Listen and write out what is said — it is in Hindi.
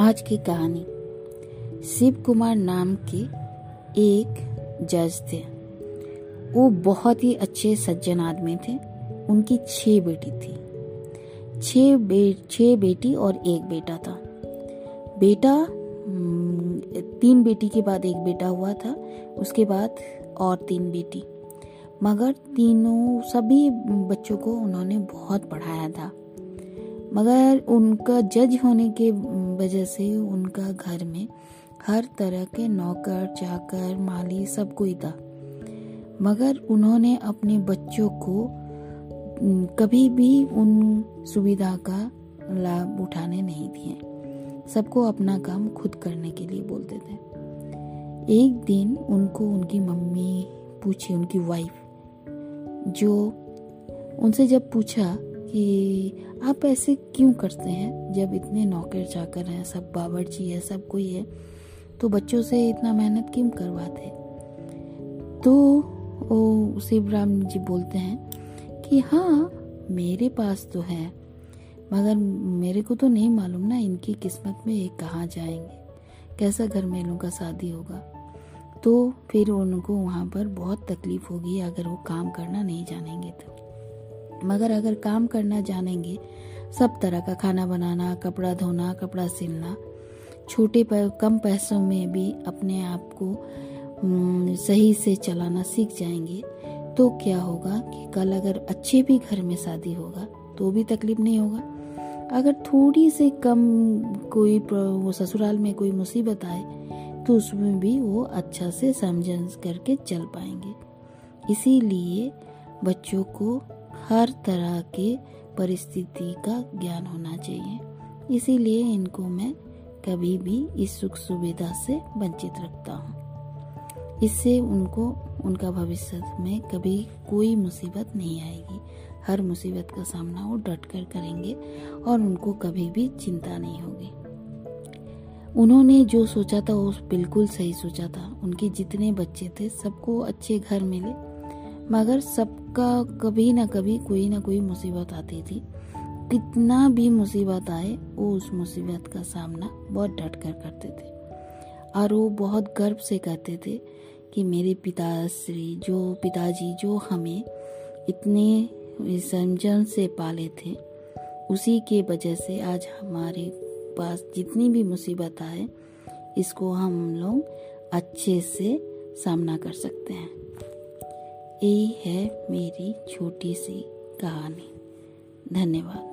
आज की कहानी। शिव कुमार नाम के एक जज थे। वो बहुत ही अच्छे सज्जन आदमी थे। उनकी छह बेटी थी। छह बे, छह बेटी और एक बेटा था। बेटा तीन बेटी के बाद एक बेटा हुआ था। उसके बाद और तीन बेटी। मगर तीनों, सभी बच्चों को उन्होंने बहुत पढ़ाया था। मगर उनका जज होने के वजह से उनका घर में हर तरह के नौकर, चाकर, माली सब कोई था। मगर उन्होंने अपने बच्चों को कभी भी उन सुविधा का लाभ उठाने नहीं दिए। सबको अपना काम खुद करने के लिए बोलते थे। एक दिन उनको उनकी मम्मी पूछी, उनकी वाइफ जो उनसे जब पूछा कि आप ऐसे क्यों करते हैं जब इतने नौकर चाकर हैं, सब बावर्ची है, सब कोई है तो बच्चों से इतना मेहनत क्यों करवाते तो वो शिवराम जी बोलते हैं कि हाँ मेरे पास तो है, मगर मेरे को तो नहीं मालूम ना इनकी किस्मत में ये कहाँ जाएँगे, कैसा घर मेलों का शादी होगा। तो फिर उनको वहाँ पर बहुत तकलीफ़ होगी, अगर वो काम करना नहीं जानेंगे तो। मगर अगर काम करना जानेंगे, सब तरह का खाना बनाना, कपड़ा धोना, कपड़ा सिलना, छोटे पर कम पैसों में भी अपने आप को सही से चलाना सीख जाएँगे तो क्या होगा कि कल अगर अच्छे भी घर में शादी होगा तो भी तकलीफ़ नहीं होगा। अगर थोड़ी से कम कोई वो ससुराल में कोई मुसीबत आए तो उसमें भी वो अच्छा से समझ करके चल पाएँगे। इसीलिए बच्चों को हर तरह के परिस्थिति का ज्ञान होना चाहिए। इसीलिए इनको मैं कभी भी इस सुख सुविधा से वंचित रखता हूँ। इससे उनको, उनका भविष्य में कभी कोई मुसीबत नहीं आएगी। हर मुसीबत का सामना वो डट कर करेंगे और उनको कभी भी चिंता नहीं होगी। उन्होंने जो सोचा था वो बिल्कुल सही सोचा था। उनके जितने बच्चे थे, सबको अच्छे घर मिले। मगर सबका कभी ना कभी, कोई ना कोई मुसीबत आती थी। कितना भी मुसीबत आए, वो उस मुसीबत का सामना बहुत डट कर करते थे। और वो बहुत गर्व से कहते थे कि मेरे पिताश्री, जो पिताजी, जो हमें इतने संजन से पाले थे, उसी के वजह से आज हमारे पास जितनी भी मुसीबत आए, इसको हम लोग अच्छे से सामना कर सकते हैं। यही है मेरी छोटी सी कहानी। धन्यवाद।